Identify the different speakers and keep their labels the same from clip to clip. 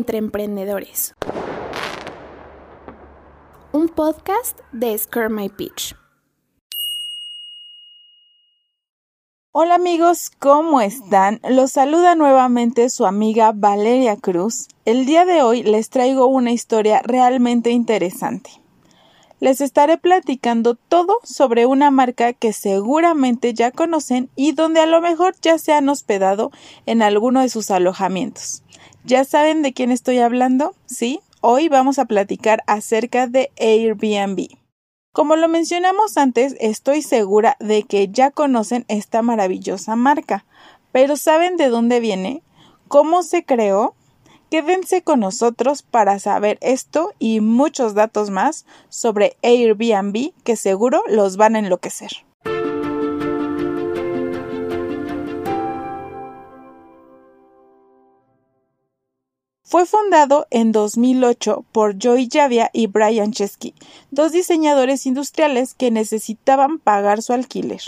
Speaker 1: entre emprendedores. Un podcast de Scare My Pitch.
Speaker 2: Hola amigos, ¿cómo están? Los saluda nuevamente su amiga Valeria Cruz. El día de hoy les traigo una historia realmente interesante. Les estaré platicando todo sobre una marca que seguramente ya conocen y donde a lo mejor ya se han hospedado en alguno de sus alojamientos. ¿Ya saben de quién estoy hablando? Sí, hoy vamos a platicar acerca de Airbnb. Como lo mencionamos antes, estoy segura de que ya conocen esta maravillosa marca, pero ¿saben de dónde viene? ¿Cómo se creó? Quédense con nosotros para saber esto y muchos datos más sobre Airbnb que seguro los van a enloquecer. Fue fundado en 2008 por Joy Javia y Brian Chesky, dos diseñadores industriales que necesitaban pagar su alquiler,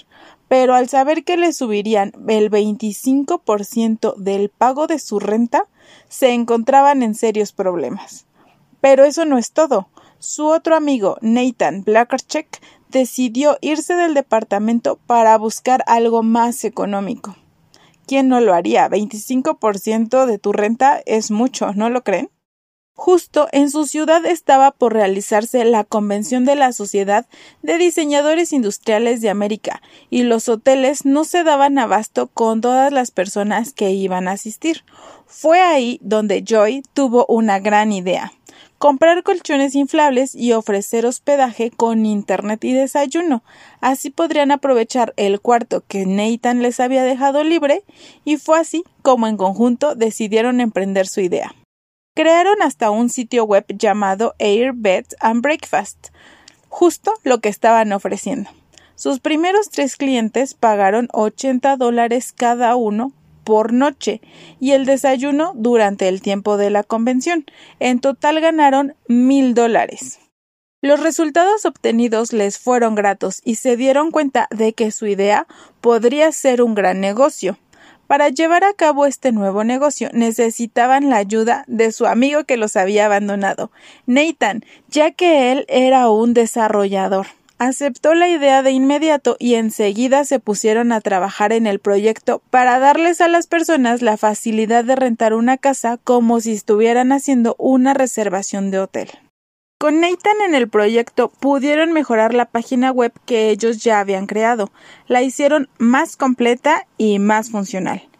Speaker 2: pero al saber que le subirían el 25% del pago de su renta, se encontraban en serios problemas. Pero eso no es todo. Su otro amigo, Nathan Blackercheck, decidió irse del departamento para buscar algo más económico. ¿Quién no lo haría? 25% de tu renta es mucho, ¿no lo creen? Justo en su ciudad estaba por realizarse la convención de la Sociedad de Diseñadores Industriales de América y los hoteles no se daban abasto con todas las personas que iban a asistir. Fue ahí donde Joy tuvo una gran idea comprar colchones inflables y ofrecer hospedaje con internet y desayuno. Así podrían aprovechar el cuarto que Nathan les había dejado libre y fue así como en conjunto decidieron emprender su idea. Crearon hasta un sitio web llamado Air Bed and Breakfast, justo lo que estaban ofreciendo. Sus primeros tres clientes pagaron 80 dólares cada uno por noche y el desayuno durante el tiempo de la convención. En total ganaron mil dólares. Los resultados obtenidos les fueron gratos y se dieron cuenta de que su idea podría ser un gran negocio. Para llevar a cabo este nuevo negocio necesitaban la ayuda de su amigo que los había abandonado, Nathan, ya que él era un desarrollador aceptó la idea de inmediato y enseguida se pusieron a trabajar en el proyecto para darles a las personas la facilidad de rentar una casa como si estuvieran haciendo una reservación de hotel. Con Nathan en el proyecto pudieron mejorar la página web que ellos ya habían creado, la hicieron más completa y más funcional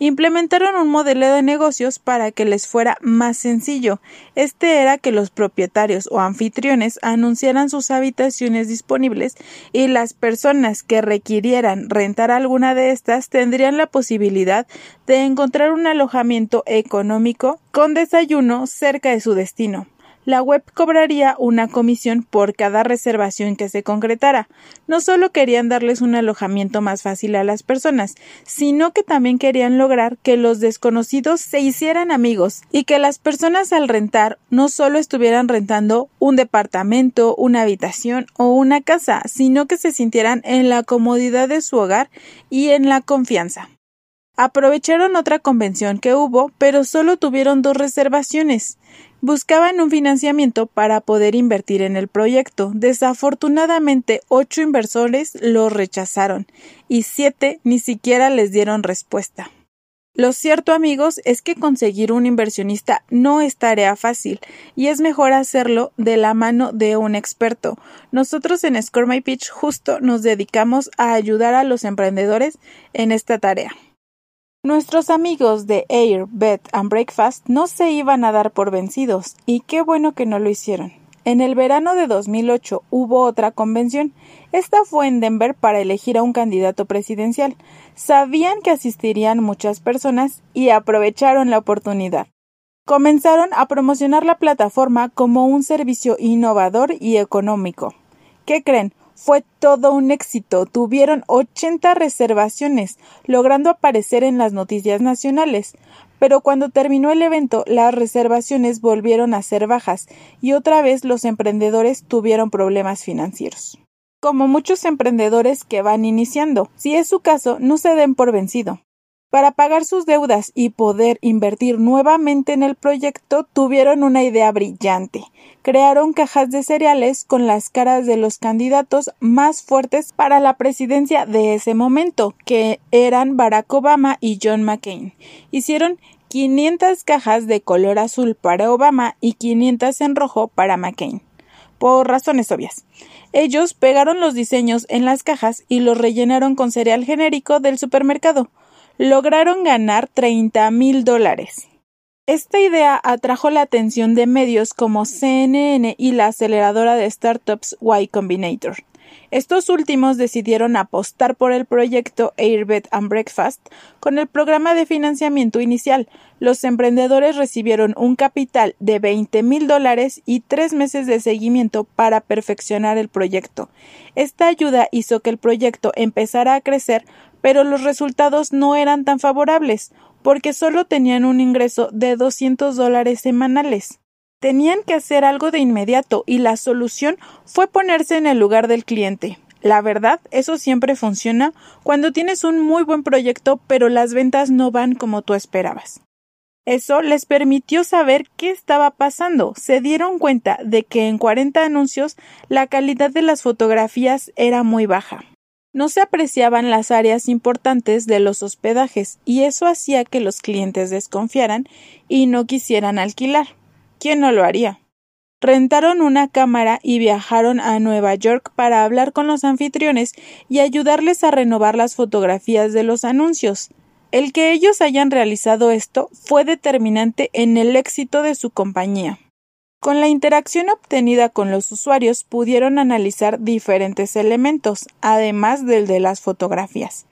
Speaker 2: implementaron un modelo de negocios para que les fuera más sencillo. Este era que los propietarios o anfitriones anunciaran sus habitaciones disponibles y las personas que requirieran rentar alguna de estas tendrían la posibilidad de encontrar un alojamiento económico con desayuno cerca de su destino la web cobraría una comisión por cada reservación que se concretara. No solo querían darles un alojamiento más fácil a las personas, sino que también querían lograr que los desconocidos se hicieran amigos y que las personas al rentar no solo estuvieran rentando un departamento, una habitación o una casa, sino que se sintieran en la comodidad de su hogar y en la confianza. Aprovecharon otra convención que hubo, pero solo tuvieron dos reservaciones. Buscaban un financiamiento para poder invertir en el proyecto. Desafortunadamente, ocho inversores lo rechazaron y siete ni siquiera les dieron respuesta. Lo cierto, amigos, es que conseguir un inversionista no es tarea fácil y es mejor hacerlo de la mano de un experto. Nosotros en Score My Pitch justo nos dedicamos a ayudar a los emprendedores en esta tarea. Nuestros amigos de Air, Bed and Breakfast no se iban a dar por vencidos, y qué bueno que no lo hicieron. En el verano de 2008 hubo otra convención. Esta fue en Denver para elegir a un candidato presidencial. Sabían que asistirían muchas personas y aprovecharon la oportunidad. Comenzaron a promocionar la plataforma como un servicio innovador y económico. ¿Qué creen? Fue todo un éxito. Tuvieron 80 reservaciones, logrando aparecer en las noticias nacionales. Pero cuando terminó el evento, las reservaciones volvieron a ser bajas y otra vez los emprendedores tuvieron problemas financieros. Como muchos emprendedores que van iniciando, si es su caso, no se den por vencido. Para pagar sus deudas y poder invertir nuevamente en el proyecto, tuvieron una idea brillante. Crearon cajas de cereales con las caras de los candidatos más fuertes para la presidencia de ese momento, que eran Barack Obama y John McCain. Hicieron 500 cajas de color azul para Obama y 500 en rojo para McCain, por razones obvias. Ellos pegaron los diseños en las cajas y los rellenaron con cereal genérico del supermercado lograron ganar 30 mil dólares. Esta idea atrajo la atención de medios como CNN y la aceleradora de startups Y Combinator. Estos últimos decidieron apostar por el proyecto Airbed and Breakfast con el programa de financiamiento inicial. Los emprendedores recibieron un capital de 20 mil dólares y tres meses de seguimiento para perfeccionar el proyecto. Esta ayuda hizo que el proyecto empezara a crecer pero los resultados no eran tan favorables, porque solo tenían un ingreso de 200 dólares semanales. Tenían que hacer algo de inmediato y la solución fue ponerse en el lugar del cliente. La verdad, eso siempre funciona cuando tienes un muy buen proyecto pero las ventas no van como tú esperabas. Eso les permitió saber qué estaba pasando. Se dieron cuenta de que en 40 anuncios la calidad de las fotografías era muy baja. No se apreciaban las áreas importantes de los hospedajes y eso hacía que los clientes desconfiaran y no quisieran alquilar. ¿Quién no lo haría? Rentaron una cámara y viajaron a Nueva York para hablar con los anfitriones y ayudarles a renovar las fotografías de los anuncios. El que ellos hayan realizado esto fue determinante en el éxito de su compañía. Con la interacción obtenida con los usuarios pudieron analizar diferentes elementos, además del de las fotografías.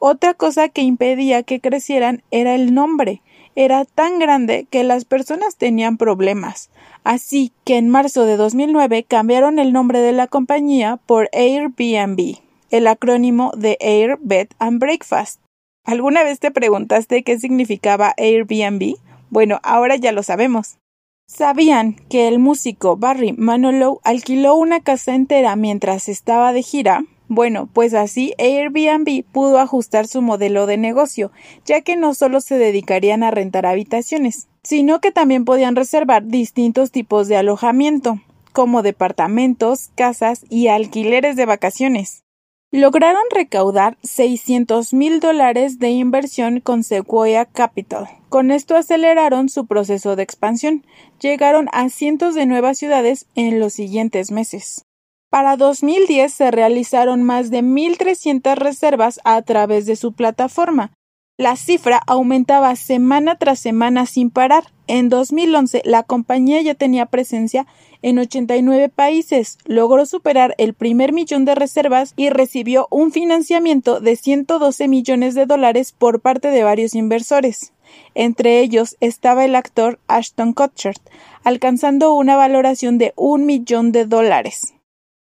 Speaker 2: Otra cosa que impedía que crecieran era el nombre. Era tan grande que las personas tenían problemas. Así que en marzo de 2009 cambiaron el nombre de la compañía por Airbnb, el acrónimo de Air, Bed and Breakfast. ¿Alguna vez te preguntaste qué significaba Airbnb? Bueno, ahora ya lo sabemos. ¿Sabían que el músico Barry Manilow alquiló una casa entera mientras estaba de gira? Bueno, pues así Airbnb pudo ajustar su modelo de negocio, ya que no solo se dedicarían a rentar habitaciones, sino que también podían reservar distintos tipos de alojamiento, como departamentos, casas y alquileres de vacaciones. Lograron recaudar 600 mil dólares de inversión con Sequoia Capital. Con esto aceleraron su proceso de expansión. Llegaron a cientos de nuevas ciudades en los siguientes meses. Para 2010 se realizaron más de 1.300 reservas a través de su plataforma. La cifra aumentaba semana tras semana sin parar. En 2011 la compañía ya tenía presencia en 89 países, logró superar el primer millón de reservas y recibió un financiamiento de 112 millones de dólares por parte de varios inversores. Entre ellos estaba el actor Ashton Kutcher, alcanzando una valoración de un millón de dólares.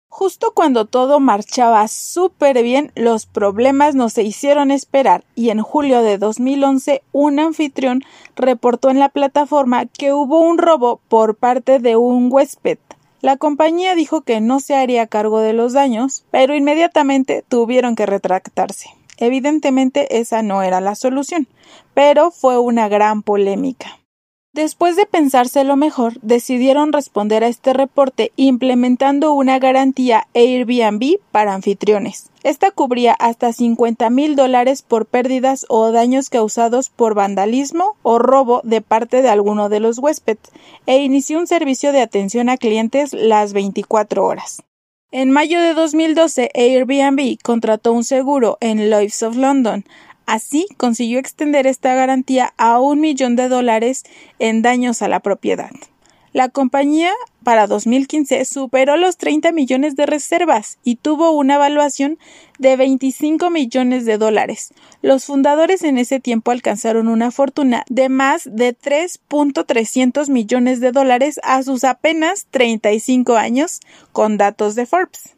Speaker 2: Justo cuando todo marchaba súper bien, los problemas no se hicieron esperar y en julio de 2011 un anfitrión reportó en la plataforma que hubo un robo por parte de un huésped. La compañía dijo que no se haría cargo de los daños, pero inmediatamente tuvieron que retractarse. Evidentemente esa no era la solución, pero fue una gran polémica. Después de pensárselo mejor, decidieron responder a este reporte implementando una garantía Airbnb para anfitriones. Esta cubría hasta 50 mil dólares por pérdidas o daños causados por vandalismo o robo de parte de alguno de los huéspedes e inició un servicio de atención a clientes las 24 horas. En mayo de 2012, Airbnb contrató un seguro en Lloyds of London, Así consiguió extender esta garantía a un millón de dólares en daños a la propiedad. La compañía para 2015 superó los 30 millones de reservas y tuvo una evaluación de 25 millones de dólares. Los fundadores en ese tiempo alcanzaron una fortuna de más de 3.300 millones de dólares a sus apenas 35 años, con datos de Forbes.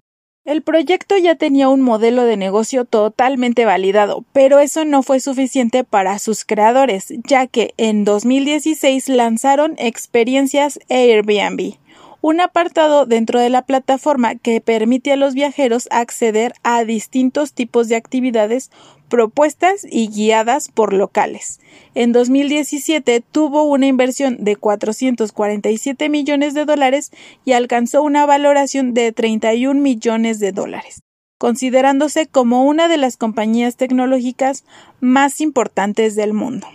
Speaker 2: El proyecto ya tenía un modelo de negocio totalmente validado, pero eso no fue suficiente para sus creadores, ya que en 2016 lanzaron experiencias Airbnb, un apartado dentro de la plataforma que permite a los viajeros acceder a distintos tipos de actividades propuestas y guiadas por locales. En 2017 tuvo una inversión de 447 millones de dólares y alcanzó una valoración de 31 millones de dólares, considerándose como una de las compañías tecnológicas más importantes del mundo.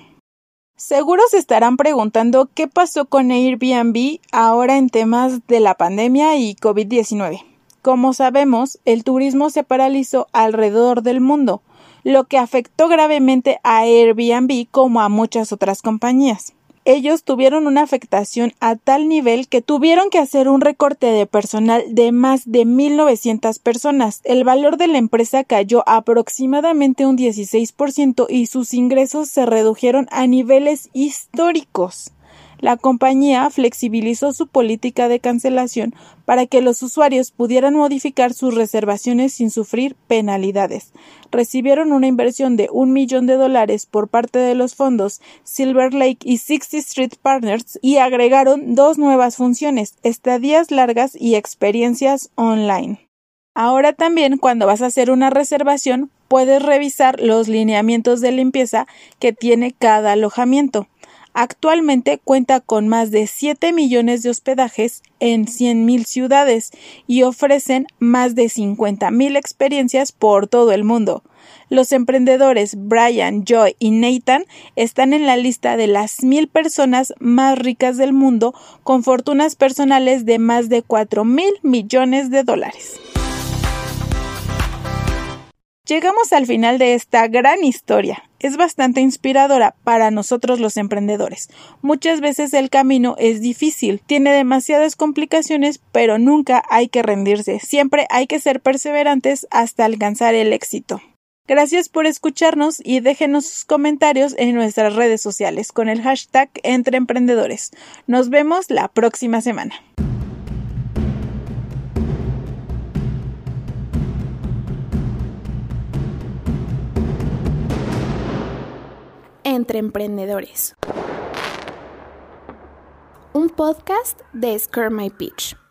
Speaker 2: Seguro se estarán preguntando qué pasó con Airbnb ahora en temas de la pandemia y COVID-19. Como sabemos, el turismo se paralizó alrededor del mundo, lo que afectó gravemente a Airbnb como a muchas otras compañías. Ellos tuvieron una afectación a tal nivel que tuvieron que hacer un recorte de personal de más de 1.900 personas. El valor de la empresa cayó aproximadamente un 16% y sus ingresos se redujeron a niveles históricos la compañía flexibilizó su política de cancelación para que los usuarios pudieran modificar sus reservaciones sin sufrir penalidades. Recibieron una inversión de un millón de dólares por parte de los fondos Silver Lake y Sixty Street Partners y agregaron dos nuevas funciones, estadías largas y experiencias online. Ahora también cuando vas a hacer una reservación puedes revisar los lineamientos de limpieza que tiene cada alojamiento. Actualmente cuenta con más de 7 millones de hospedajes en 100.000 ciudades y ofrecen más de 50.000 experiencias por todo el mundo. Los emprendedores Brian, Joy y Nathan están en la lista de las mil personas más ricas del mundo con fortunas personales de más de 4 mil millones de dólares. Llegamos al final de esta gran historia. Es bastante inspiradora para nosotros los emprendedores. Muchas veces el camino es difícil, tiene demasiadas complicaciones, pero nunca hay que rendirse. Siempre hay que ser perseverantes hasta alcanzar el éxito. Gracias por escucharnos y déjenos sus comentarios en nuestras redes sociales con el hashtag Entre Emprendedores. Nos vemos la próxima semana.
Speaker 1: Entre Emprendedores. Un podcast de Scare My Pitch.